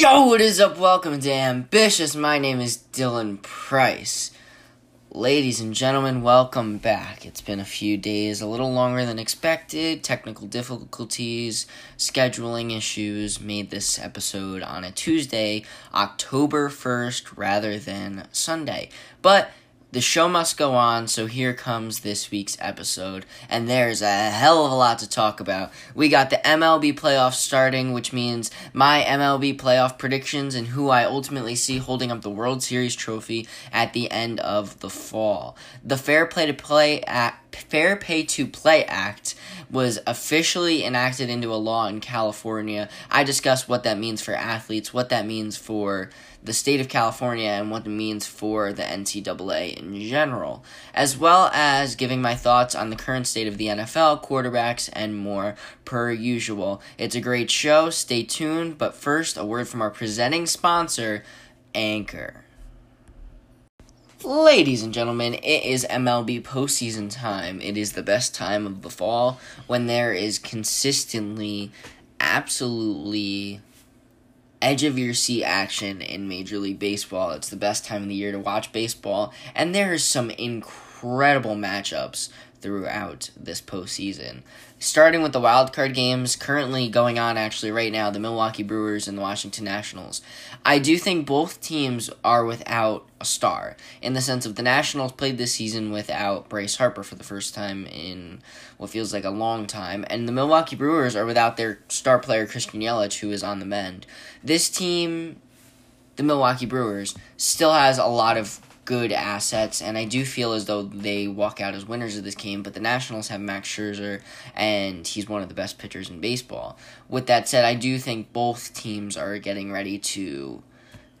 Yo, what is up? Welcome to Ambitious. My name is Dylan Price. Ladies and gentlemen, welcome back. It's been a few days, a little longer than expected. Technical difficulties, scheduling issues made this episode on a Tuesday, October 1st, rather than Sunday. But the show must go on, so here comes this week's episode, and there's a hell of a lot to talk about. We got the MLB playoffs starting, which means my MLB playoff predictions and who I ultimately see holding up the World Series trophy at the end of the fall. The Fair Play to Play Act, Fair Pay to Play Act was officially enacted into a law in California. I discuss what that means for athletes, what that means for the state of California and what it means for the NCAA in general, as well as giving my thoughts on the current state of the NFL, quarterbacks, and more per usual. It's a great show, stay tuned, but first, a word from our presenting sponsor, Anchor. Ladies and gentlemen, it is MLB postseason time. It is the best time of the fall when there is consistently, absolutely edge of your seat action in Major League Baseball. It's the best time of the year to watch baseball, and there is some incredible matchups throughout this postseason. Starting with the wild card games currently going on actually right now, the Milwaukee Brewers and the Washington Nationals. I do think both teams are without a star in the sense of the Nationals played this season without Bryce Harper for the first time in what feels like a long time, and the Milwaukee Brewers are without their star player Christian Yelich, who is on the mend. This team, the Milwaukee Brewers, still has a lot of good assets, and I do feel as though they walk out as winners of this game. But the Nationals have Max Scherzer, and he's one of the best pitchers in baseball. With that said, I do think both teams are getting ready to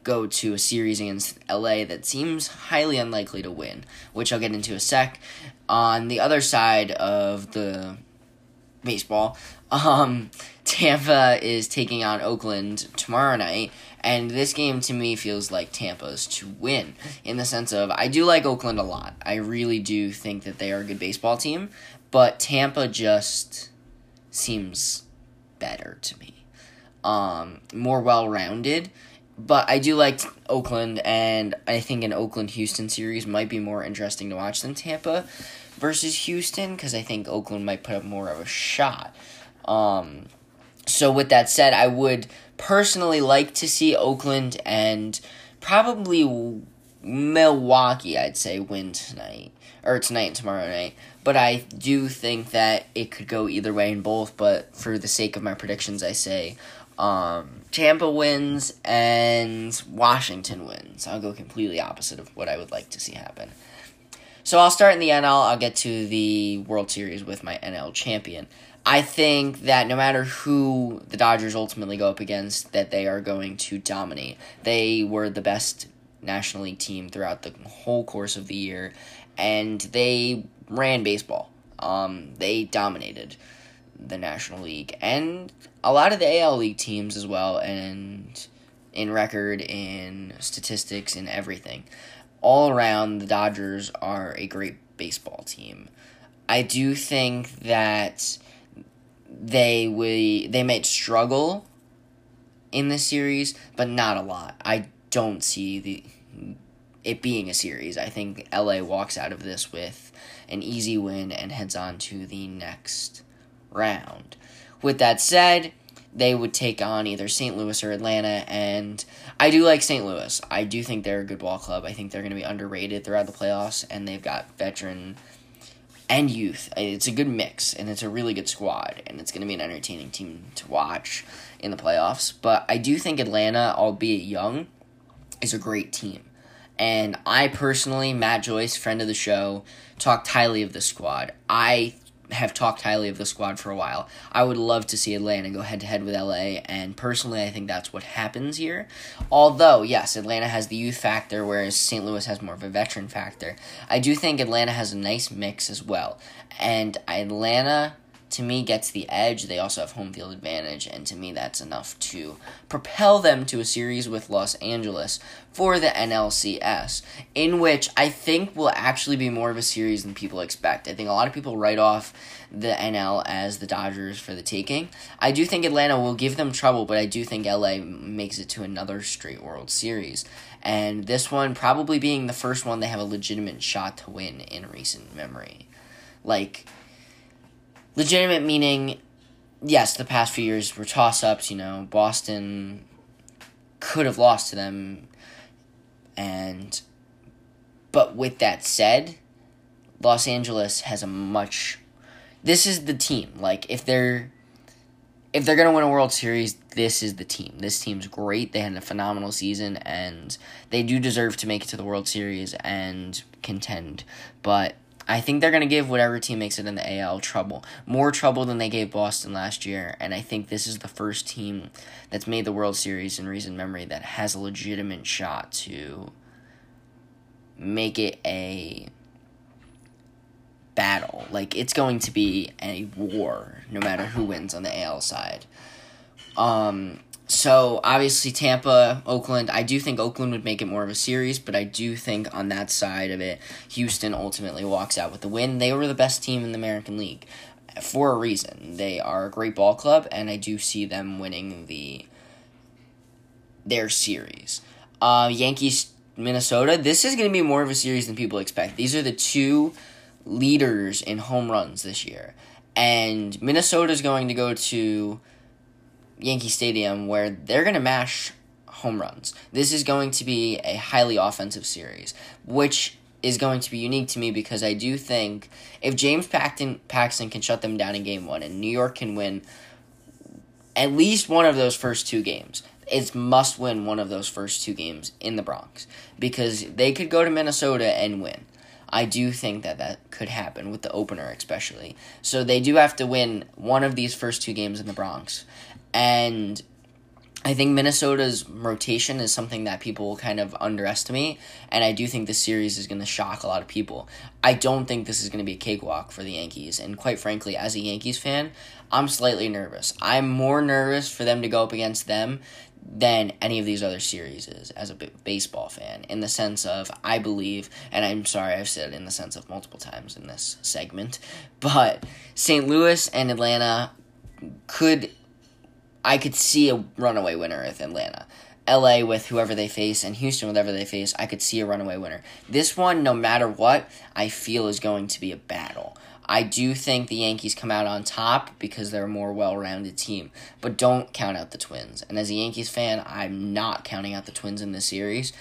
go to a series against LA that seems highly unlikely to win, which I'll get into a sec. On the other side of the baseball, um, Tampa is taking on Oakland tomorrow night, and this game to me feels like Tampa's to win in the sense of I do like Oakland a lot. I really do think that they are a good baseball team, but Tampa just seems better to me. Um, more well rounded. But I do like Oakland, and I think an Oakland Houston series might be more interesting to watch than Tampa versus Houston because I think Oakland might put up more of a shot. Um, so, with that said, I would personally like to see Oakland and probably Milwaukee, I'd say, win tonight. Or tonight and tomorrow night. But I do think that it could go either way in both. But for the sake of my predictions, I say um, Tampa wins and Washington wins. I'll go completely opposite of what I would like to see happen. So I'll start in the NL. I'll get to the World Series with my NL champion. I think that no matter who the Dodgers ultimately go up against, that they are going to dominate. They were the best National League team throughout the whole course of the year, and they ran baseball. Um, they dominated the National League and a lot of the AL League teams as well, and in record, in statistics, in everything. All around, the Dodgers are a great baseball team. I do think that they we they might struggle in this series, but not a lot. I don't see the it being a series. I think LA walks out of this with an easy win and heads on to the next round. With that said, they would take on either St. Louis or Atlanta, and I do like St. Louis. I do think they're a good ball club. I think they're going to be underrated throughout the playoffs, and they've got veteran and youth. It's a good mix, and it's a really good squad, and it's going to be an entertaining team to watch in the playoffs. But I do think Atlanta, albeit young, is a great team. And I personally, Matt Joyce, friend of the show, talked highly of the squad. I have talked highly of the squad for a while. I would love to see Atlanta go head to head with LA, and personally, I think that's what happens here. Although, yes, Atlanta has the youth factor, whereas St. Louis has more of a veteran factor. I do think Atlanta has a nice mix as well, and Atlanta to me gets the edge. They also have home field advantage, and to me, that's enough to propel them to a series with Los Angeles for the NLCS, in which I think will actually be more of a series than people expect. I think a lot of people write off the NL as the Dodgers for the taking. I do think Atlanta will give them trouble, but I do think LA makes it to another straight World Series. And this one probably being the first one they have a legitimate shot to win in recent memory. Like, legitimate meaning, yes, the past few years were toss ups, you know, Boston could have lost to them. And, but with that said, Los Angeles has a much this is the team. Like if they're if they're gonna win a World Series, this is the team. This team's great. They had a phenomenal season, and they do deserve to make it to the World Series and contend. But I think they're gonna give whatever team makes it in the AL trouble, more trouble than they gave Boston last year. And I think this is the first team that's made the World Series in recent memory that has a legitimate shot to make it a battle. Like it's going to be a war, no matter who wins on the AL side. Um, so obviously Tampa, Oakland. I do think Oakland would make it more of a series, but I do think on that side of it, Houston ultimately walks out with the win. They were the best team in the American League for a reason. They are a great ball club, and I do see them winning the their series. Uh, Yankees, Minnesota. This is going to be more of a series than people expect. These are the two leaders in home runs this year. And Minnesota is going to go to Yankee Stadium where they're going to mash home runs. This is going to be a highly offensive series, which is going to be unique to me because I do think if James Paxton, Paxton can shut them down in game one and New York can win at least one of those first two games, it's must win one of those first two games in the Bronx because they could go to Minnesota and win. I do think that that could happen with the opener, especially. So they do have to win one of these first two games in the Bronx. And I think Minnesota's rotation is something that people will kind of underestimate, and I do think this series is going to shock a lot of people. I don't think this is going to be a cakewalk for the Yankees, and quite frankly, as a Yankees fan, I'm slightly nervous. I'm more nervous for them to go up against them than any of these other series is as a baseball fan in the sense of I believe and I'm sorry I've said it in the sense of multiple times in this segment but St. Louis and Atlanta could I could see a runaway winner with Atlanta LA with whoever they face and Houston whatever they face I could see a runaway winner this one no matter what I feel is going to be a battle I do think the Yankees come out on top because they're a more well rounded team. But don't count out the Twins. And as a Yankees fan, I'm not counting out the Twins in this series.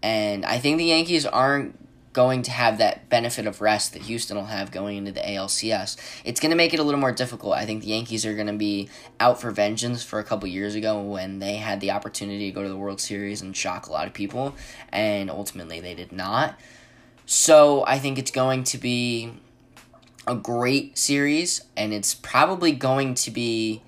And I think the Yankees aren't going to have that benefit of rest that Houston will have going into the ALCS. It's going to make it a little more difficult. I think the Yankees are going to be out for vengeance for a couple years ago when they had the opportunity to go to the World Series and shock a lot of people, and ultimately they did not. So I think it's going to be a great series, and it's probably going to be,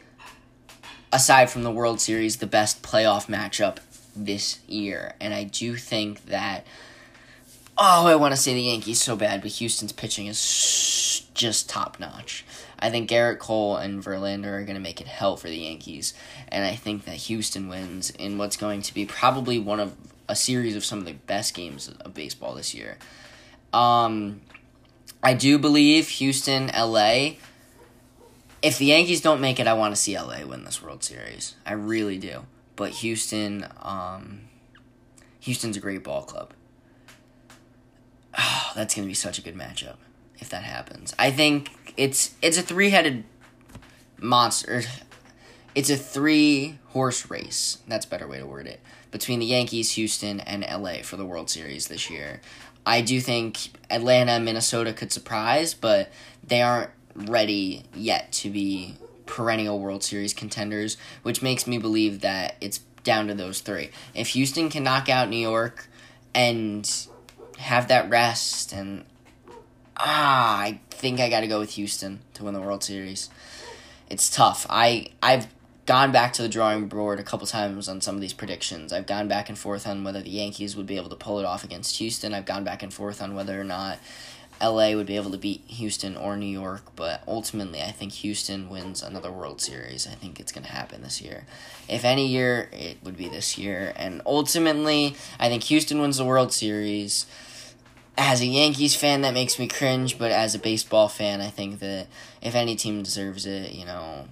aside from the World Series, the best playoff matchup this year. And I do think that. Oh, I want to say the Yankees so bad, but Houston's pitching is just top notch. I think Gerrit Cole and Verlander are going to make it hell for the Yankees, and I think that Houston wins in what's going to be probably one of a series of some of the best games of baseball this year. Um, I do believe Houston, LA. If the Yankees don't make it, I want to see LA win this World Series. I really do. But Houston, um, Houston's a great ball club. Oh, that's gonna be such a good matchup if that happens. I think it's it's a three headed monster. It's a three horse race. That's better way to word it. Between the Yankees, Houston, and LA for the World Series this year. I do think Atlanta and Minnesota could surprise, but they aren't ready yet to be perennial World Series contenders, which makes me believe that it's down to those three. If Houston can knock out New York and have that rest and ah, I think I got to go with Houston to win the World Series. It's tough. I I've gone back to the drawing board a couple times on some of these predictions. I've gone back and forth on whether the Yankees would be able to pull it off against Houston. I've gone back and forth on whether or not LA would be able to beat Houston or New York, but ultimately, I think Houston wins another World Series. I think it's going to happen this year. If any year, it would be this year. And ultimately, I think Houston wins the World Series. As a Yankees fan, that makes me cringe, but as a baseball fan, I think that if any team deserves it, you know,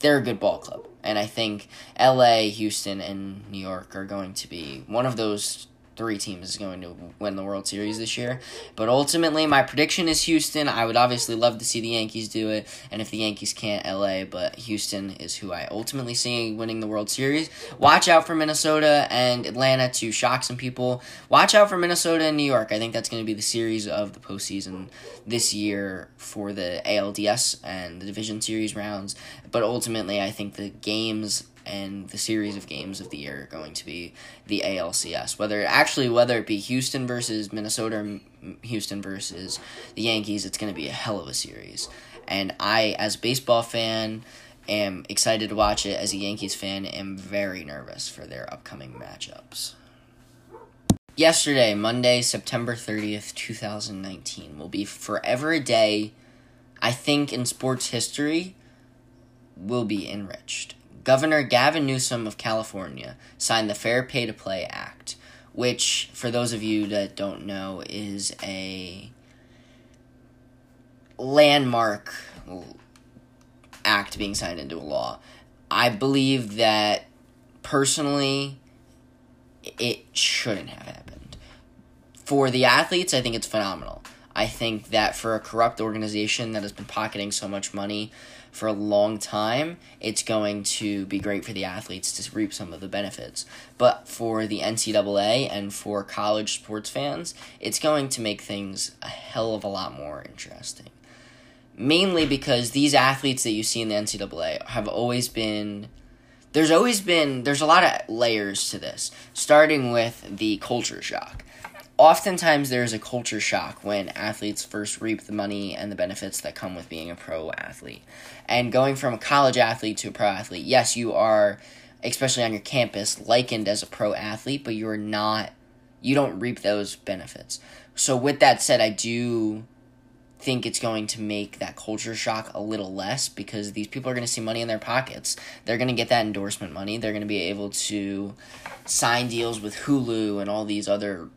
they're a good ball club. And I think LA, Houston, and New York are going to be one of those three teams is going to win the World Series this year. But ultimately, my prediction is Houston. I would obviously love to see the Yankees do it, and if the Yankees can't, LA. But Houston is who I ultimately see winning the World Series. Watch out for Minnesota and Atlanta to shock some people. Watch out for Minnesota and New York. I think that's going to be the series of the postseason this year for the ALDS and the Division Series rounds. But ultimately, I think the games and the series of games of the year are going to be the ALCS. Whether actually whether it be Houston versus Minnesota or Houston versus the Yankees, it's going to be a hell of a series. And I, as a baseball fan, am excited to watch it. As a Yankees fan, am very nervous for their upcoming matchups. Yesterday, Monday, September 30th, 2019, will be forever a day I think in sports history will be enriched. Governor Gavin Newsom of California signed the Fair Pay to Play Act, which, for those of you that don't know, is a landmark act being signed into a law. I believe that personally, it shouldn't have happened. For the athletes, I think it's phenomenal. I think that for a corrupt organization that has been pocketing so much money for a long time, it's going to be great for the athletes to reap some of the benefits. But for the NCAA and for college sports fans, it's going to make things a hell of a lot more interesting. Mainly because these athletes that you see in the NCAA have always been there's always been there's a lot of layers to this starting with the culture shock oftentimes there's a culture shock when athletes first reap the money and the benefits that come with being a pro athlete. And going from a college athlete to a pro athlete, yes, you are, especially on your campus, likened as a pro athlete, but you are not, you don't reap those benefits. So, with that said, I do think it's going to make that culture shock a little less because these people are going to see money in their pockets. They're going to get that endorsement money. They're going to be able to sign deals with Hulu and all these other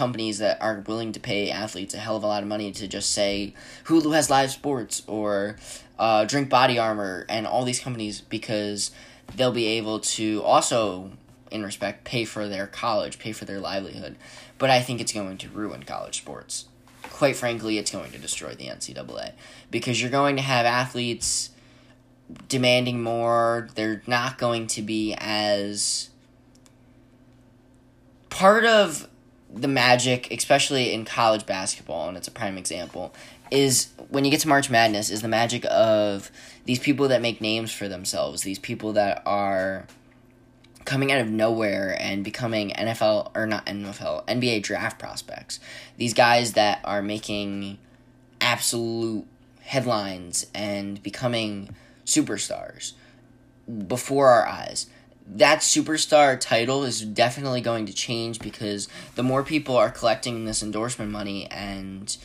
companies that are willing to pay athletes a hell of a lot of money to just say Hulu has live sports or uh, Drink Body Armor and all these companies because they'll be able to also, in respect, pay for their college, pay for their livelihood. But I think it's going to ruin college sports. Quite frankly, it's going to destroy the NCAA because you're going to have athletes demanding more. They're not going to be as part of the magic, especially in college basketball, and it's a prime example, is when you get to March Madness, is the magic of these people that make names for themselves, these people that are coming out of nowhere and becoming NFL or not NFL, NBA draft prospects. These guys that are making absolute headlines and becoming superstars before our eyes that superstar title is definitely going to change because the more people are collecting this endorsement money and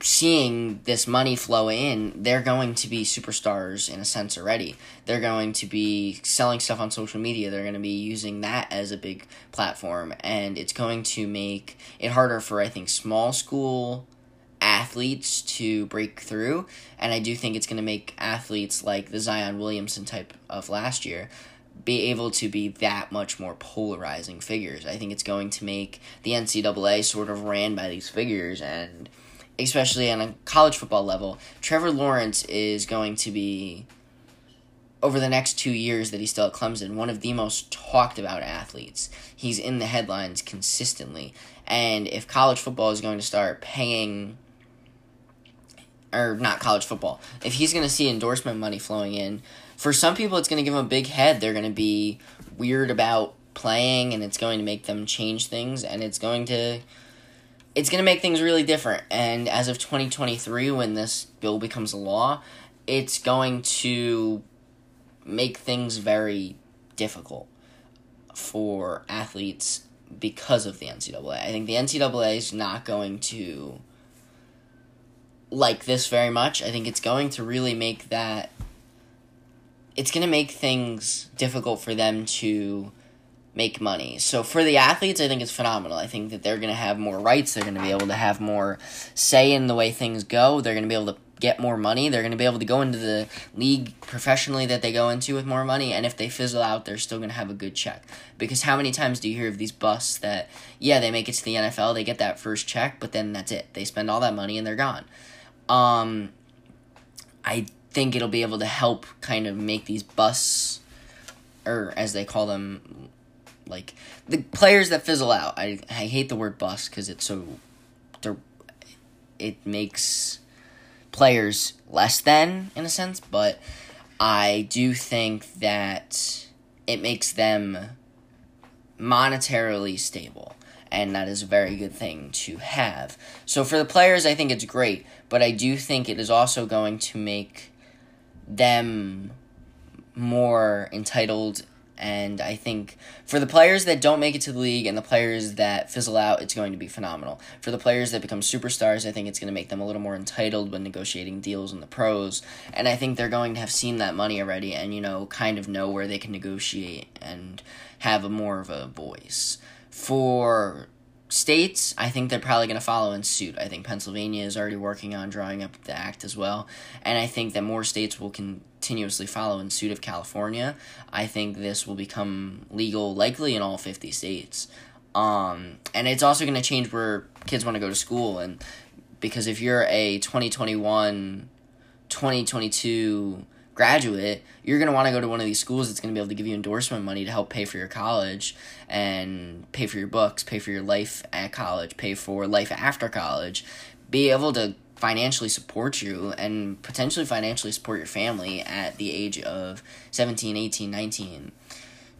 seeing this money flow in, they're going to be superstars in a sense already. They're going to be selling stuff on social media. They're going to be using that as a big platform. And it's going to make it harder for, I think, small school athletes to break through. And I do think it's going to make athletes like the Zion Williamson type of last year be able to be that much more polarizing figures. I think it's going to make the NCAA sort of ran by these figures, and especially on a college football level, Trevor Lawrence is going to be, over the next two years that he's still at Clemson, one of the most talked about athletes. He's in the headlines consistently, and if college football is going to start paying or not college football, if he's going to see endorsement money flowing in for some people, it's going to give them a big head. They're going to be weird about playing, and it's going to make them change things, and it's going to it's going to make things really different. And as of 2023, when this bill becomes a law, it's going to make things very difficult for athletes because of the NCAA. I think the NCAA is not going to like this very much. I think it's going to really make that. It's going to make things difficult for them to make money. So for the athletes, I think it's phenomenal. I think that they're going to have more rights. They're going to be able to have more say in the way things go. They're going to be able to get more money. They're going to be able to go into the league professionally that they go into with more money. And if they fizzle out, they're still going to have a good check. Because how many times do you hear of these busts that, yeah, they make it to the NFL, they get that first check, but then that's it. They spend all that money and they're gone. Um, I think it'll be able to help kind of make these busts, or as they call them, like the players that fizzle out. I I hate the word bust because it's so, it makes players less than in a sense, but I do think that it makes them monetarily stable. And that is a very good thing to have. So for the players, I think it's great, but I do think it is also going to make them more entitled and I think for the players that don't make it to the league and the players that fizzle out, it's going to be phenomenal. For the players that become superstars, I think it's going to make them a little more entitled when negotiating deals in the pros. And I think they're going to have seen that money already and, you know, kind of know where they can negotiate and have a more of a voice. For states, I think they're probably going to follow in suit. I think Pennsylvania is already working on drawing up the act as well, and I think that more states will continuously follow in suit of California. I think this will become legal likely in all 50 states. Um, and it's also going to change where kids want to go to school and because if you're a 2021 2022 graduate, you're going to want to go to one of these schools that's going to be able to give you endorsement money to help pay for your college and pay for your books, pay for your life at college, pay for life after college, be able to financially support you and potentially financially support your family at the age of 17, 18, 19.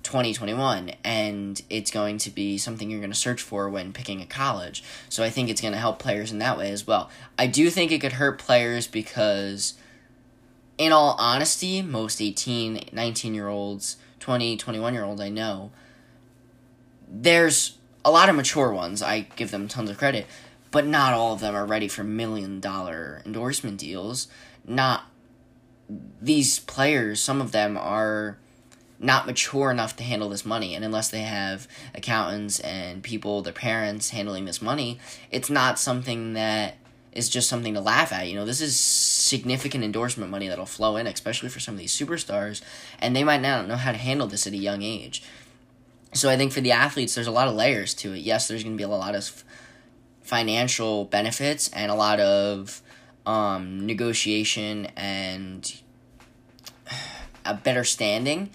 2021 and it's going to be something you're going to search for when picking a college. So I think it's going to help players in that way as well. I do think it could hurt players because in all honesty, most 18, 19 year olds, 20, 21 year olds I know, there's a lot of mature ones. I give them tons of credit, but not all of them are ready for million dollar endorsement deals. Not these players, some of them are not mature enough to handle this money and unless they have accountants and people their parents handling this money it's not something that is just something to laugh at. You know, this is significant endorsement money that'll flow in, especially for some of these superstars, and they might not know how to handle this at a young age. So I think for the athletes, there's a lot of layers to it. Yes, there's going to be a lot of financial benefits and a lot of um, negotiation and a better standing.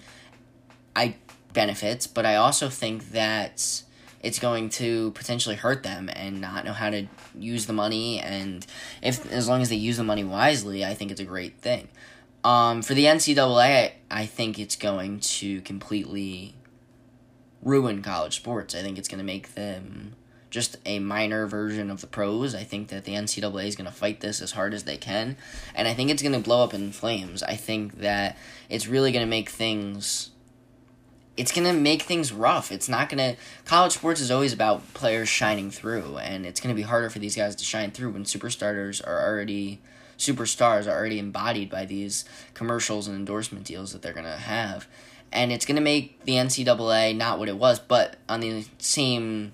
I benefits, but I also think that it's going to potentially hurt them and not know how to use the money and if as long as they use the money wisely i think it's a great thing um, for the ncaa I think it's going to completely ruin college sports i think it's going to make them just a minor version of the pros. I think that the NCAA is going to fight this as hard as they can, and I think it's going to blow up in flames. I think that it's really going to make things it's going to make things rough. It's not going to. College sports is always about players shining through, and it's going to be harder for these guys to shine through when superstars are already. Superstars are already embodied by these commercials and endorsement deals that they're going to have. And it's going to make the NCAA not what it was, but on the same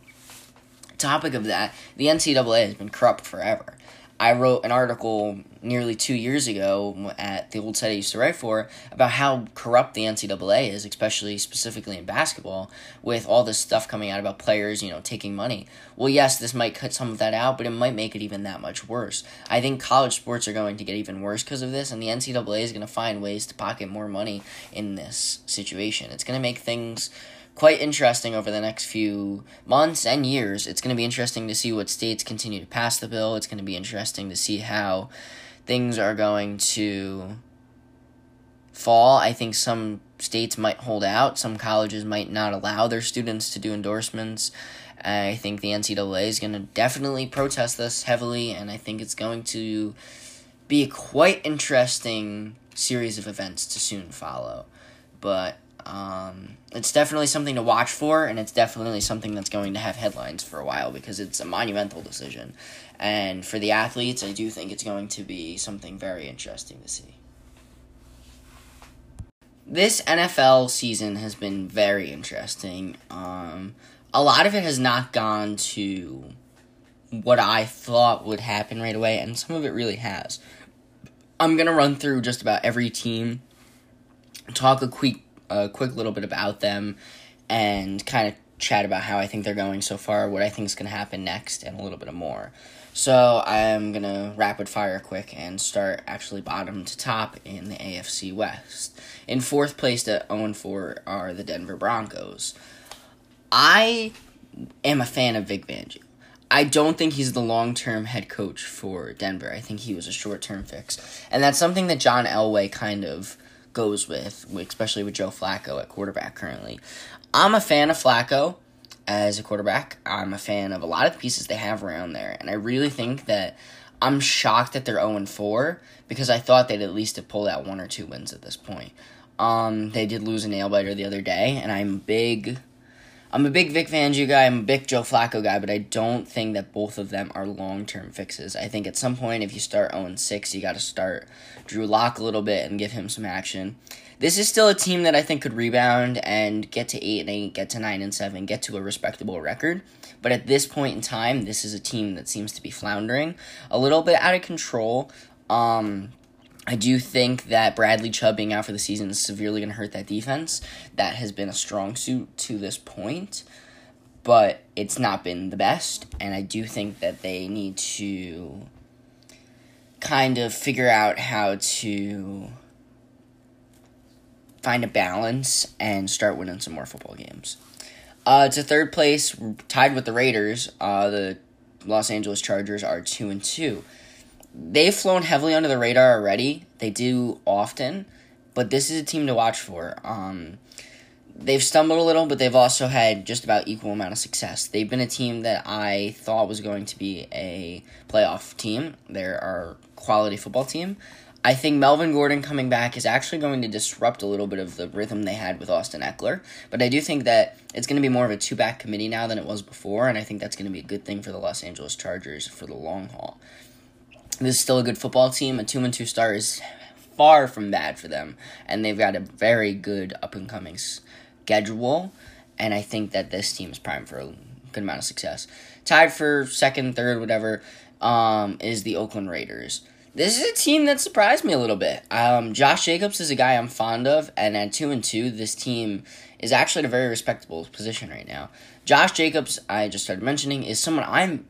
topic of that, the NCAA has been corrupt forever. I wrote an article nearly two years ago at the old site I used to write for about how corrupt the NCAA is, especially specifically in basketball, with all this stuff coming out about players, you know, taking money. Well, yes, this might cut some of that out, but it might make it even that much worse. I think college sports are going to get even worse because of this, and the NCAA is going to find ways to pocket more money in this situation. It's going to make things quite interesting over the next few months and years. It's going to be interesting to see what states continue to pass the bill. It's going to be interesting to see how things are going to fall. I think some states might hold out, some colleges might not allow their students to do endorsements. I think the NCAA is going to definitely protest this heavily, and I think it's going to be a quite interesting series of events to soon follow. But Um, it's definitely something to watch for, and it's definitely something that's going to have headlines for a while because it's a monumental decision. And for the athletes, I do think it's going to be something very interesting to see. This NFL season has been very interesting. Um, a lot of it has not gone to what I thought would happen right away, and some of it really has. I'm gonna run through just about every team, talk a quick, a quick little bit about them, and kind of chat about how I think they're going so far, what I think is gonna happen next, and a little bit more. So I'm gonna rapid fire quick and start actually bottom to top in the AFC West. In fourth place at 0 4 are the Denver Broncos. I am a fan of Vic Fangio. I don't think he's the long term head coach for Denver. I think he was a short term fix. And that's something that John Elway kind of goes with, especially with Joe Flacco at quarterback currently. I'm a fan of Flacco as a quarterback. I'm a fan of a lot of the pieces they have around there. And I really think that I'm shocked that they're 0 4 because I thought they'd at least have pulled out one or two wins at this point. Um, they did lose a nail biter the other day, and I'm big I'm a big Vic Fangio guy. I'm a big Joe Flacco guy, but I don't think that both of them are long term fixes. I think at some point, if you start 0 6, you got to start Drew Lock a little bit and give him some action. This is still a team that I think could rebound and get to 8 and 8, get to 9 and 7, get to a respectable record. But at this point in time, this is a team that seems to be floundering, a little bit out of control. Um, I do think that Bradley Chubb being out for the season is severely going to hurt that defense. That has been a strong suit to this point, but it's not been the best. And I do think that they need to kind of figure out how to find a balance and start winning some more football games. Uh, to third place, tied with the Raiders. Uh, the Los Angeles Chargers are two and two they've flown heavily under the radar already. They do often, but this is a team to watch for. Um, they've stumbled a little, but they've also had just about equal amount of success. They've been a team that I thought was going to be a playoff team. They're our quality football team. I think Melvin Gordon coming back is actually going to disrupt a little bit of the rhythm they had with Austin Ekeler. But I do think that it's going to be more of a two back committee now than it was before, and I think that's going to be a good thing for the Los Angeles Chargers for the long haul this is still a good football team. A two and two star is far from bad for them, and they've got a very good up and coming schedule. And I think that this team is primed for a good amount of success. Tied for second, third, whatever, um, is the Oakland Raiders. This is a team that surprised me a little bit. Um, Josh Jacobs is a guy I'm fond of, and at two and two, this team is actually in a very respectable position right now. Josh Jacobs, I just started mentioning, is someone I'm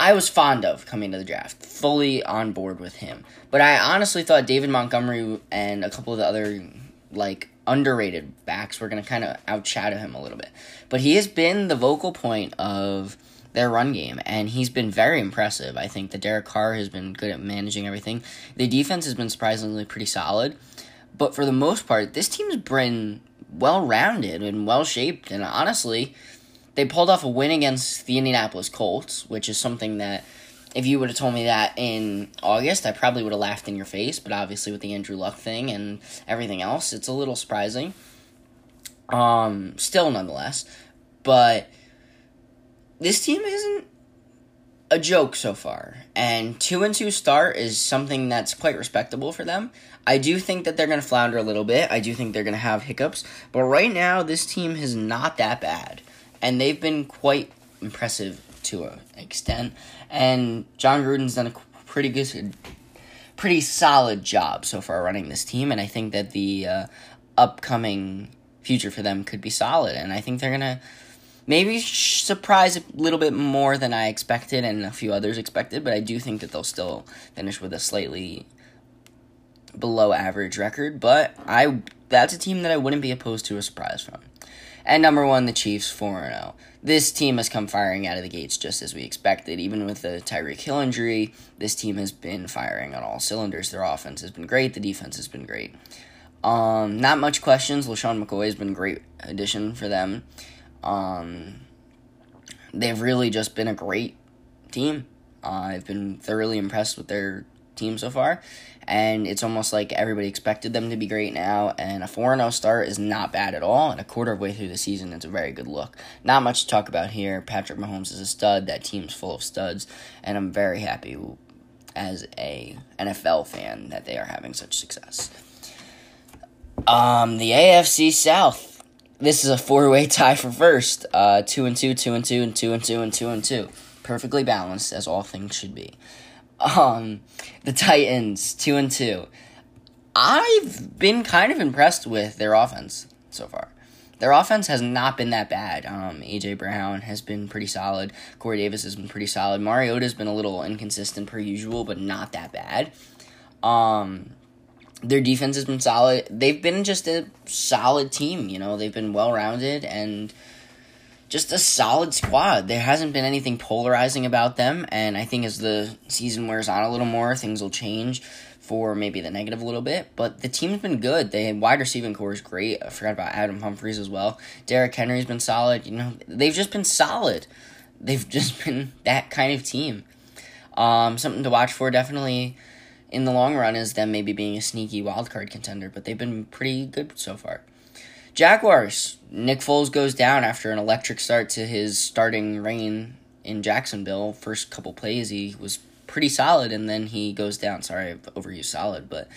I was fond of coming to the draft, fully on board with him. But I honestly thought David Montgomery and a couple of the other like underrated backs were going to kind of outshadow him a little bit. But he has been the vocal point of their run game, and he's been very impressive. I think that Derek Carr has been good at managing everything. The defense has been surprisingly pretty solid, but for the most part, this team's been well rounded and well shaped, and honestly, they pulled off a win against the Indianapolis Colts, which is something that if you would have told me that in August, I probably would have laughed in your face. But obviously, with the Andrew Luck thing and everything else, it's a little surprising. Um, still, nonetheless, but this team isn't a joke so far, and two and two start is something that's quite respectable for them. I do think that they're going to flounder a little bit. I do think they're going to have hiccups, but right now, this team is not that bad and they've been quite impressive to an extent. And Jon Gruden's done a pretty good, pretty solid job so far running this team, and I think that the uh, upcoming future for them could be solid. And I think they're gonna maybe surprise a little bit more than I expected and a few others expected, but I do think that they'll still finish with a slightly below average record. But I that's a team that I wouldn't be opposed to a surprise from. And number one, the Chiefs 4 0. This team has come firing out of the gates just as we expected. Even with the Tyreek Hill injury, this team has been firing on all cylinders. Their offense has been great, the defense has been great. Um, not much questions. LeSean McCoy has been a great addition for them. Um, they've really just been a great team. Uh, I've been thoroughly impressed with their team so far. And it's almost like everybody expected them to be great now. And a 4 0 start is not bad at all. And a quarter of way through the season, it's a very good look. Not much to talk about here. Patrick Mahomes is a stud. That team's full of studs, and I'm very happy as a NFL fan that they are having such success. Um, the AFC South. This is a four-way tie for first. Uh, two and two, two and two, and two and two, and two and two. Perfectly balanced as all things should be. Um, the Titans two and two. I've been kind of impressed with their offense so far. Their offense has not been that bad. Um, AJ Brown has been pretty solid. Corey Davis has been pretty solid. Mariota's been a little inconsistent per usual, but not that bad. Um, their defense has been solid. They've been just a solid team. You know, they've been well rounded and just a solid squad. There hasn't been anything polarizing about them, and I think as the season wears on a little more, things will change for maybe the negative a little bit. But the team's been good. They wide receiving core is great. I forgot about Adam Humphries as well. Derrick Henry's been solid. You know, they've just been solid. They've just been that kind of team. Um, something to watch for definitely in the long run is them maybe being a sneaky wildcard contender, but they've been pretty good so far. Jaguars. Nick Foles goes down after an electric start to his starting reign in Jacksonville. First couple plays, he was pretty solid, and then he goes down. Sorry, I've overused solid, but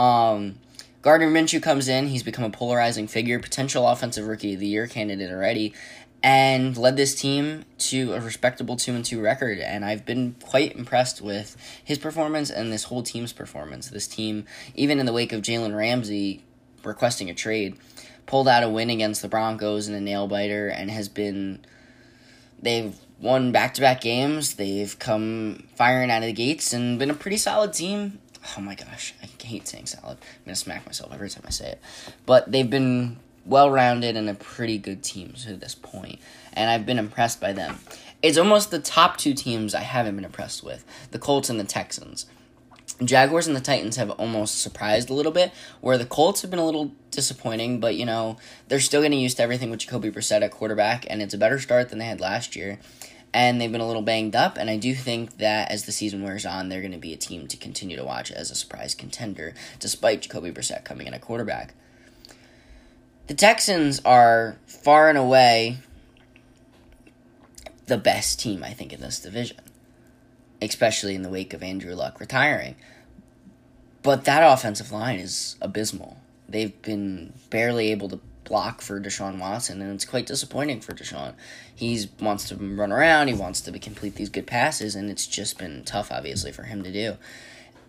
um, Gardner Minshew comes in. He's become a polarizing figure, potential offensive rookie of the year candidate already, and led this team to a respectable two and two record. And I've been quite impressed with his performance and this whole team's performance. This team, even in the wake of Jalen Ramsey requesting a trade pulled out a win against the Broncos in a nail biter and has been they've won back to back games. They've come firing out of the gates and been a pretty solid team. Oh my gosh, I hate saying solid. I'm gonna smack myself every time I say it. But they've been well rounded and a pretty good team to this point, and I've been impressed by them. It's almost the top two teams I haven't been impressed with the Colts and the Texans. Jaguars and the Titans have almost surprised a little bit, where the Colts have been a little disappointing, but you know, they're still getting used to everything with Jacoby Brissett at quarterback, and it's a better start than they had last year. And they've been a little banged up, and I do think that as the season wears on, they're going to be a team to continue to watch as a surprise contender, despite Jacoby Brissett coming in at quarterback. The Texans are far and away the best team, I think, in this division especially in the wake of Andrew Luck retiring. But that offensive line is abysmal. They've been barely able to block for Deshaun Watson, and it's quite disappointing for Deshaun. He wants to run around, he wants to complete these good passes, and it's just been tough, obviously, for him to do.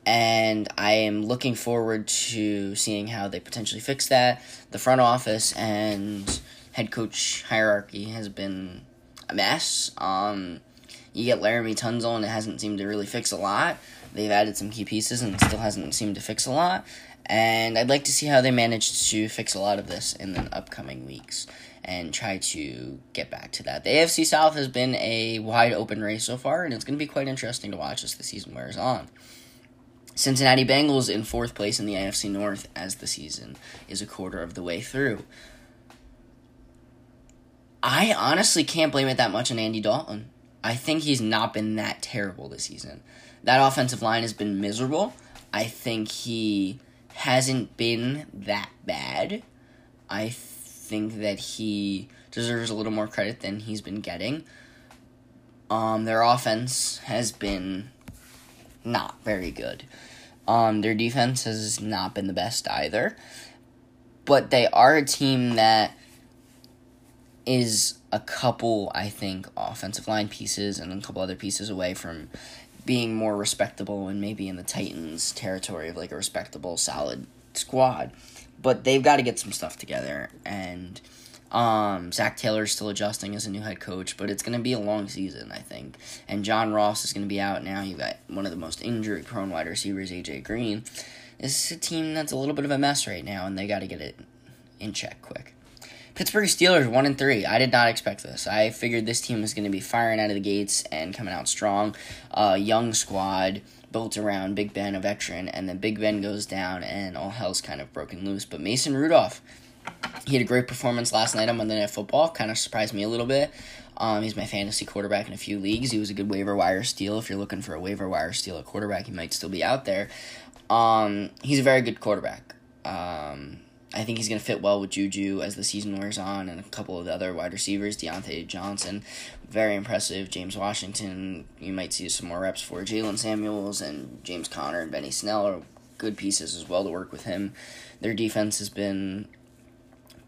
And I am looking forward to seeing how they potentially fix that. The front office and head coach hierarchy has been a mess. Um, you get Laremy Tunsil, and it hasn't seemed to really fix a lot. They've added some key pieces, and it still hasn't seemed to fix a lot. And I'd like to see how they manage to fix a lot of this in the upcoming weeks and try to get back to that. The AFC South has been a wide open race so far, and it's going to be quite interesting to watch as the season wears on. Cincinnati Bengals in fourth place in the AFC North as the season is a quarter of the way through. I honestly can't blame it that much on Andy Dalton. I think he's not been that terrible this season. That offensive line has been miserable. I think he hasn't been that bad. I think that he deserves a little more credit than he's been getting. Um, their offense has been not very good. Um, their defense has not been the best either. But they are a team that is a couple, I think, offensive line pieces and a couple other pieces away from being more respectable and maybe in the Titans territory of like a respectable, solid squad. But they've got to get some stuff together. And um, Zac Taylor's still adjusting as a new head coach, but it's going to be a long season, I think. And John Ross is going to be out now. You've got one of the most injury prone wide receivers, AJ Green. This is a team that's a little bit of a mess right now, and they got to get it in check quick. Pittsburgh Steelers one and three. I did not expect this. I figured this team was going to be firing out of the gates and coming out strong. Uh, young squad built around Big Ben, a veteran, and then Big Ben goes down and all hell's kind of broken loose. But Mason Rudolph, he had a great performance last night on Monday Night Football. Kind of surprised me a little bit. Um, he's my fantasy quarterback in a few leagues. He was a good waiver wire steal. If you're looking for a waiver wire steal at quarterback, he might still be out there. Um, he's a very good quarterback. Um, I think he's going to fit well with Juju as the season wears on, and a couple of the other wide receivers, Diontae Johnson, very impressive. James Washington, you might see some more reps for Jaylen Samuels and James Conner and Benny Snell are good pieces as well to work with him. Their defense has been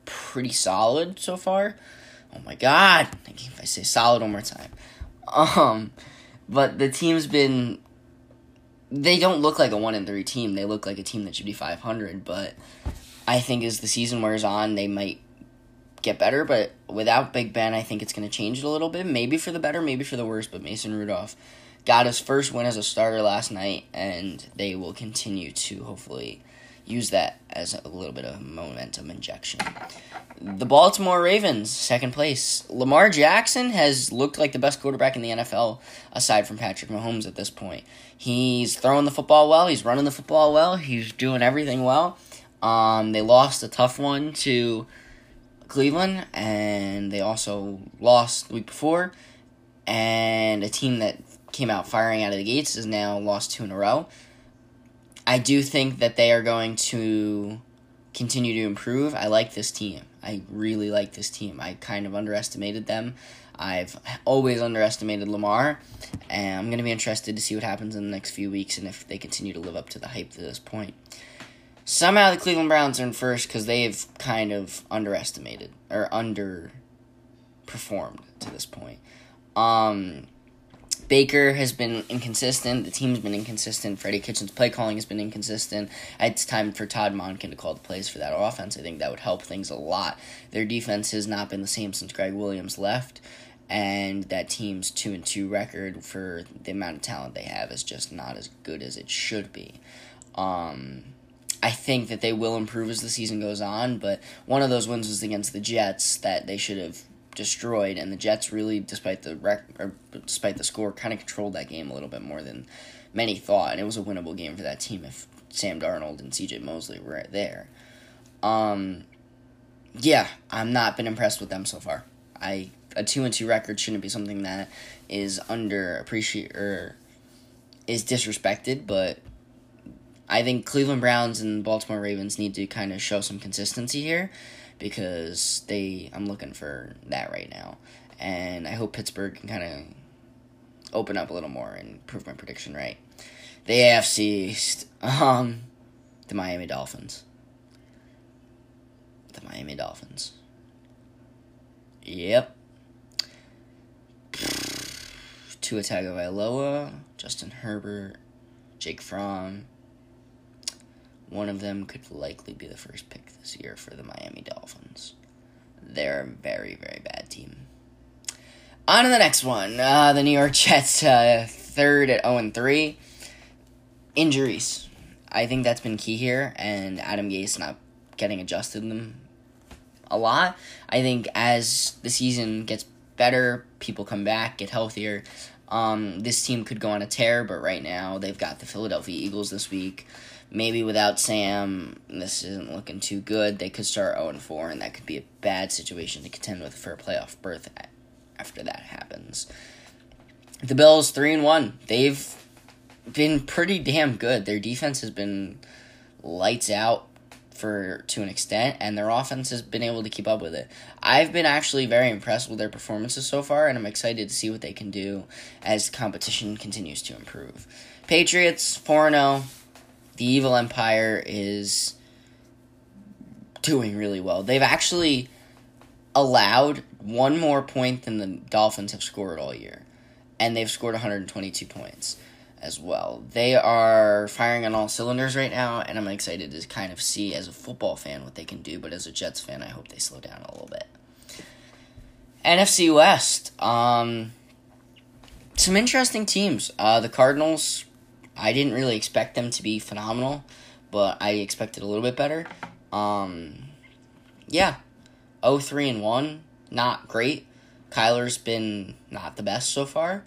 pretty solid so far. Oh my god! If I say solid one more time, um, but the team's been. They don't look like a one and three team. They look like a team that should be five hundred. But I think as the season wears on, they might get better. But without Big Ben, I think it's going to change it a little bit. Maybe for the better, maybe for the worse. But Mason Rudolph got his first win as a starter last night, and they will continue to hopefully use that as a little bit of momentum injection. The Baltimore Ravens, second place. Lamar Jackson has looked like the best quarterback in the NFL aside from Patrick Mahomes at this point. He's throwing the football well, he's running the football well, he's doing everything well. Um, they lost a tough one to Cleveland, and they also lost the week before. And a team that came out firing out of the gates has now lost two in a row. I do think that they are going to continue to improve. I like this team. I really like this team. I kind of underestimated them. I've always underestimated Lamar, and I'm going to be interested to see what happens in the next few weeks and if they continue to live up to the hype to this point. Somehow the Cleveland Browns are in first because they've kind of underestimated or underperformed to this point. Um, Baker has been inconsistent. The team's been inconsistent. Freddie Kitchens' play calling has been inconsistent. It's time for Todd Monken to call the plays for that offense. I think that would help things a lot. Their defense has not been the same since Gregg Williams left, and that team's two and two record for the amount of talent they have is just not as good as it should be. Um, I think that they will improve as the season goes on, but one of those wins was against the Jets that they should have destroyed, and the Jets really, despite the rec- or despite the score, kind of controlled that game a little bit more than many thought, and it was a winnable game for that team if Sam Darnold and C.J. Mosley were there. Um, yeah, I'm not been impressed with them so far. I a two and two record shouldn't be something that is under appreciate or is disrespected, but I think Cleveland Browns and Baltimore Ravens need to kind of show some consistency here because they I'm looking for that right now. And I hope Pittsburgh can kind of open up a little more and prove my prediction right. The AFC East, um, the Miami Dolphins. The Miami Dolphins. Yep. Tua Tagovailoa, Justin Herbert, Jake Fromm, one of them could likely be the first pick this year for the Miami Dolphins. They're a very, very bad team. On to the next one. Uh, the New York Jets, uh, third at 0 3. Injuries. I think that's been key here, and Adam Gase not getting adjusted them a lot. I think as the season gets better, people come back, get healthier. Um, this team could go on a tear, but right now they've got the Philadelphia Eagles this week maybe without Sam, this isn't looking too good. They could start 0 4, and that could be a bad situation to contend with for a playoff berth after that happens. The Bills 3 and 1. They've been pretty damn good. Their defense has been lights out for to an extent and their offense has been able to keep up with it. I've been actually very impressed with their performances so far and I'm excited to see what they can do as competition continues to improve. Patriots 4-0 the Evil Empire is doing really well. They've actually allowed one more point than the Dolphins have scored all year, and they've scored 122 points as well. They are firing on all cylinders right now, and I'm excited to kind of see as a football fan what they can do, but as a Jets fan, I hope they slow down a little bit. NFC West, um, some interesting teams. Uh, the Cardinals I didn't really expect them to be phenomenal, but I expected a little bit better. Um, yeah, 0-3 and 1, not great. Kyler's been not the best so far,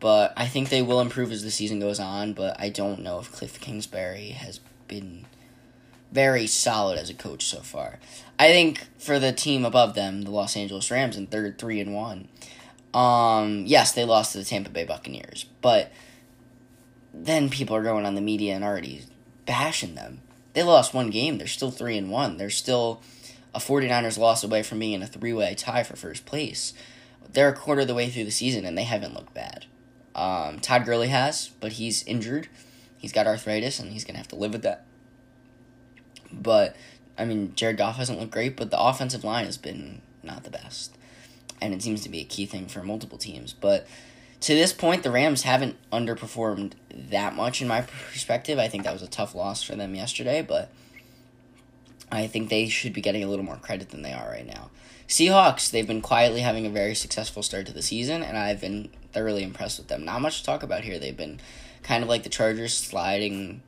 but I think they will improve as the season goes on, but I don't know if Kliff Kingsbury has been very solid as a coach so far. I think for the team above them, the Los Angeles Rams in third, 3 and 1. Um, yes, they lost to the Tampa Bay Buccaneers, but then people are going on the media and already bashing them. They lost one game. They're still 3 and 1. They're still a 49ers loss away from being in a three way tie for first place. They're a quarter of the way through the season and they haven't looked bad. Um, Todd Gurley has, but he's injured. He's got arthritis and he's going to have to live with that. But, I mean, Jared Goff hasn't looked great, but the offensive line has been not the best. And it seems to be a key thing for multiple teams. But to this point, the Rams haven't underperformed that much in my perspective. I think that was a tough loss for them yesterday, but I think they should be getting a little more credit than they are right now. Seahawks, they've been quietly having a very successful start to the season, and I've been thoroughly impressed with them. Not much to talk about here. They've been kind of like the Chargers sliding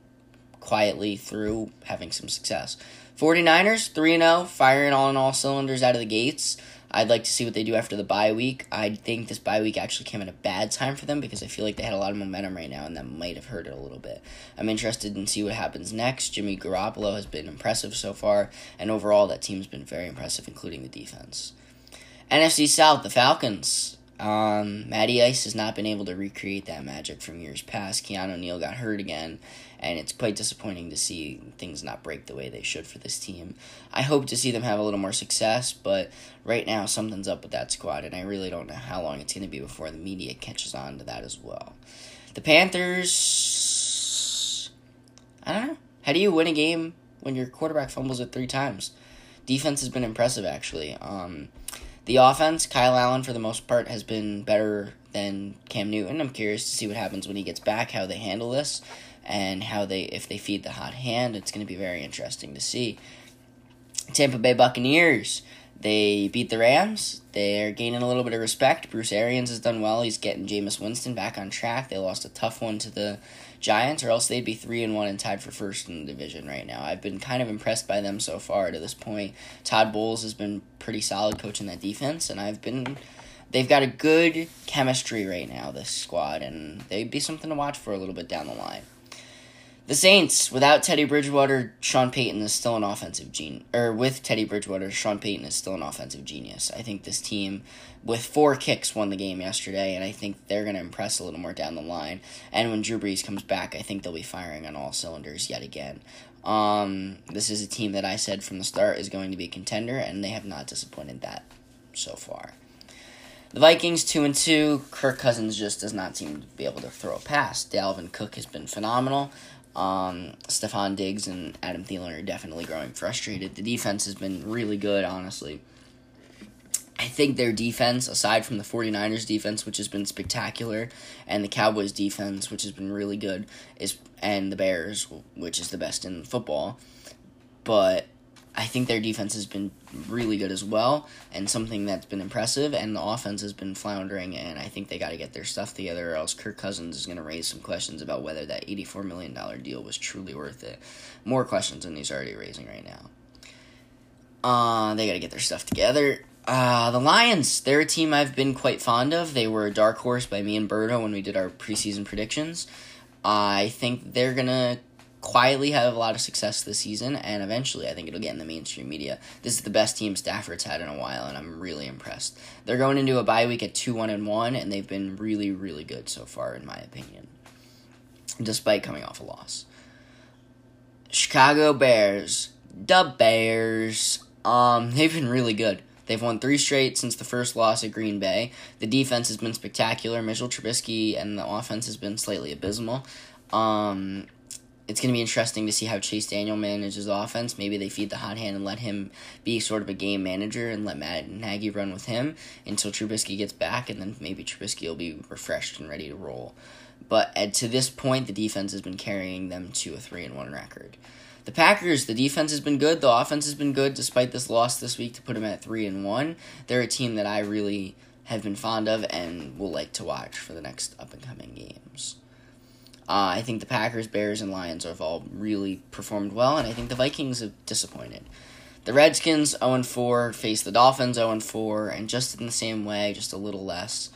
quietly through having some success. 49ers, 3 0, firing all in all cylinders out of the gates. I'd like to see what they do after the bye week. I think this bye week actually came at a bad time for them because I feel like they had a lot of momentum right now and that might have hurt it a little bit. I'm interested in see what happens next. Jimmy Garoppolo has been impressive so far, and overall that team's been very impressive, including the defense. NFC South, the Falcons. Um, Matty Ice has not been able to recreate that magic from years past. Keanu Neal got hurt again, and it's quite disappointing to see things not break the way they should for this team. I hope to see them have a little more success, but right now something's up with that squad, and I really don't know how long it's going to be before the media catches on to that as well. The Panthers, I don't know. How do you win a game when your quarterback fumbles it three times? Defense has been impressive, actually. Um, the offense, Kyle Allen, for the most part, has been better than Cam Newton. I'm curious to see what happens when he gets back, how they handle this, and how they if they feed the hot hand. It's going to be very interesting to see. Tampa Bay Buccaneers. They beat the Rams. They're gaining a little bit of respect. Bruce Arians has done well. He's getting Jameis Winston back on track. They lost a tough one to the Giants, or else they'd be three and one and tied for first in the division right now. I've been kind of impressed by them so far to this point. Todd Bowles has been pretty solid coaching that defense, and I've been. They've got a good chemistry right now, this squad, and they'd be something to watch for a little bit down the line. The Saints, without Teddy Bridgewater, Sean Payton is still an offensive genius. Or with Teddy Bridgewater, Sean Payton is still an offensive genius. I think this team, with four kicks, won the game yesterday, and I think they're going to impress a little more down the line. And when Drew Brees comes back, I think they'll be firing on all cylinders yet again. Um, this is a team that I said from the start is going to be a contender, and they have not disappointed that so far. The Vikings two and two. Kirk Cousins just does not seem to be able to throw a pass. Dalvin Cook has been phenomenal. Um, Stefon Diggs and Adam Thielen are definitely growing frustrated. The defense has been really good, honestly. I think their defense, aside from the 49ers defense, which has been spectacular, and the Cowboys defense, which has been really good, is and the Bears, which is the best in football. But I think their defense has been really good as well, and something that's been impressive. And the offense has been floundering, and I think they got to get their stuff together, or else Kirk Cousins is going to raise some questions about whether that eighty-four million dollar deal was truly worth it. More questions than he's already raising right now. Uh, they got to get their stuff together. Uh, the Lions, they're a team I've been quite fond of. They were a dark horse by me and Berto when we did our preseason predictions. I think they're gonna quietly have a lot of success this season, and eventually I think it'll get in the mainstream media. This is the best team Stafford's had in a while, and I'm really impressed. They're going into a bye week at two one and one, and they've been really, really good so far, in my opinion, despite coming off a loss. Chicago Bears, the Bears, um, they've been really good. They've won three straight since the first loss at Green Bay. The defense has been spectacular. Mitchell Trubisky and the offense has been slightly abysmal. Um, it's going to be interesting to see how Chase Daniel manages offense. Maybe they feed the hot hand and let him be sort of a game manager and let Matt Nagy run with him until Trubisky gets back, and then maybe Trubisky will be refreshed and ready to roll. But at, to this point, the defense has been carrying them to a three and one record. The Packers, the defense has been good, the offense has been good, despite this loss this week to put them at three and one. They're a team that I really have been fond of and will like to watch for the next up and coming games. Uh, I think the Packers, Bears, and Lions have all really performed well, and I think the Vikings have disappointed. The Redskins 0 4 face the Dolphins 0 4, and just in the same way, just a little less.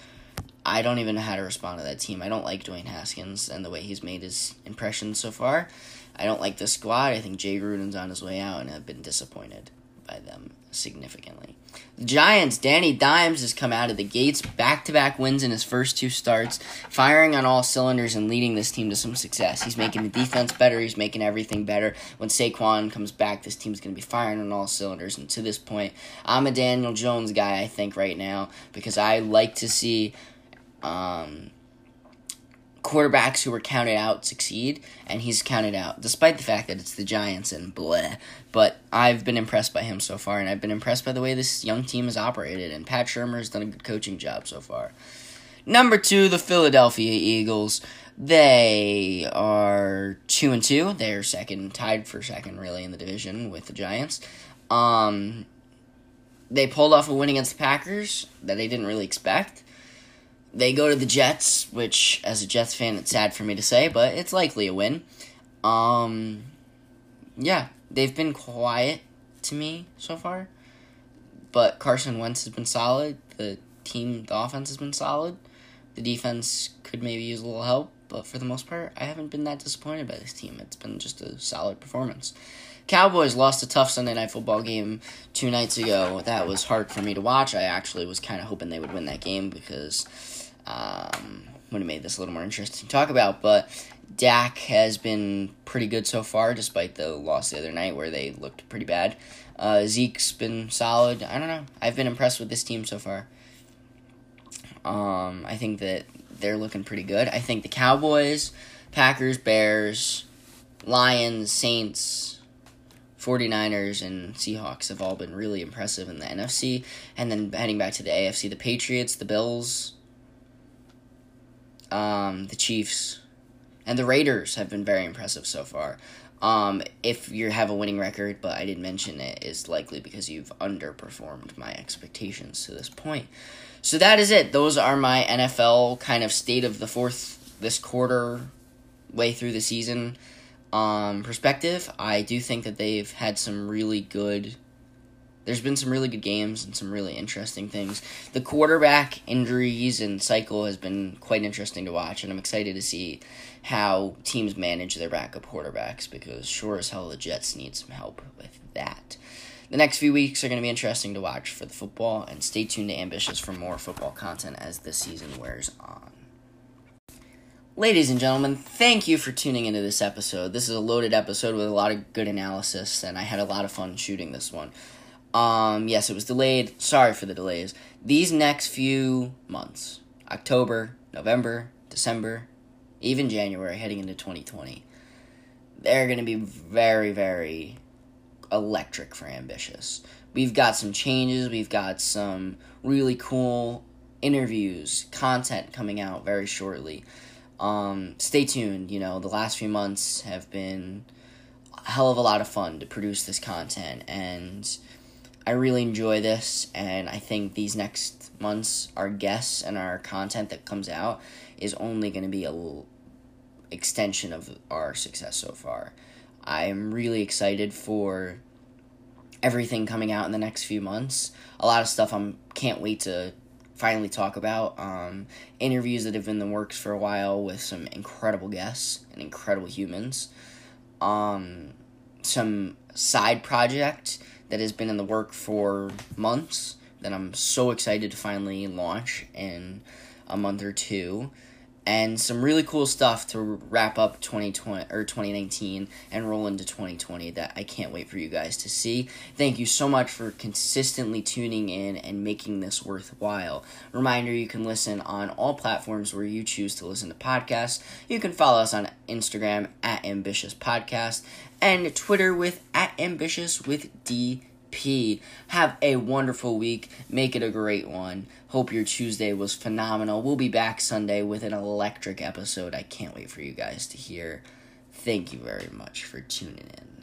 I don't even know how to respond to that team. I don't like Dwayne Haskins and the way he's made his impression so far. I don't like the squad. I think Jay Gruden's on his way out, and I've been disappointed. by them significantly. The Giants, Danny Dimes has come out of the gates, back to back wins in his first two starts, firing on all cylinders and leading this team to some success. He's making the defense better, he's making everything better. When Saquon comes back, this team's going to be firing on all cylinders. And to this point, I'm a Daniel Jones guy, I think, right now, because I like to see. Um, quarterbacks who were counted out succeed, and he's counted out, despite the fact that it's the Giants and bleh. But I've been impressed by him so far, and I've been impressed by the way this young team has operated, and Pat Shurmur has done a good coaching job so far. Number two, the Philadelphia Eagles. They are two and two. They're second, tied for second, really, in the division with the Giants. Um, they pulled off a win against the Packers that they didn't really expect. They go to the Jets, which, as a Jets fan, it's sad for me to say, but it's likely a win. Um, yeah, they've been quiet to me so far, but Carson Wentz has been solid. The team, the offense has been solid. The defense could maybe use a little help, but for the most part, I haven't been that disappointed by this team. It's been just a solid performance. Cowboys lost a tough Sunday night football game two nights ago. That was hard for me to watch. I actually was kind of hoping they would win that game because um, would have made this a little more interesting to talk about. But Dak has been pretty good so far, despite the loss the other night where they looked pretty bad. Uh, Zeke's been solid. I don't know. I've been impressed with this team so far. Um, I think that they're looking pretty good. I think the Cowboys, Packers, Bears, Lions, Saints, 49ers, and Seahawks have all been really impressive in the NFC. And then heading back to the AFC, the Patriots, the Bills, um, the Chiefs, and the Raiders have been very impressive so far. Um, if you have a winning record, but I didn't mention it, is likely because you've underperformed my expectations to this point. So that is it. Those are my NFL kind of state of the fourth this quarter way through the season um, perspective. I do think that they've had some really good there's been some really good games and some really interesting things. The quarterback injuries and cycle has been quite interesting to watch, and I'm excited to see how teams manage their backup quarterbacks because sure as hell the Jets need some help with that. The next few weeks are going to be interesting to watch for the football, and stay tuned to Ambitious for more football content as the season wears on. Ladies and gentlemen, thank you for tuning into this episode. This is a loaded episode with a lot of good analysis, and I had a lot of fun shooting this one. Um, yes, it was delayed. Sorry for the delays. These next few months, October, November, December, even January, heading into 2020, they're going to be very, very electric for Ambitious. We've got some changes, we've got some really cool interviews, content coming out very shortly. Um, stay tuned. You know, the last few months have been a hell of a lot of fun to produce this content, and I really enjoy this, and I think these next months, our guests and our content that comes out is only going to be a little extension of our success so far. I am really excited for everything coming out in the next few months. A lot of stuff I'm can't wait to finally talk about. Um, interviews that have been in the works for a while with some incredible guests and incredible humans. Um, some side project that has been in the work for months that I'm so excited to finally launch in a month or two. And some really cool stuff to wrap up 2020 or 2019 and roll into 2020 that I can't wait for you guys to see. Thank you so much for consistently tuning in and making this worthwhile. Reminder you can listen on all platforms where you choose to listen to podcasts. You can follow us on Instagram at Ambitious Podcast and Twitter with at ambitious with DP. Have a wonderful week. Make it a great one. Hope your Tuesday was phenomenal. We'll be back Sunday with an electric episode. I can't wait for you guys to hear. Thank you very much for tuning in.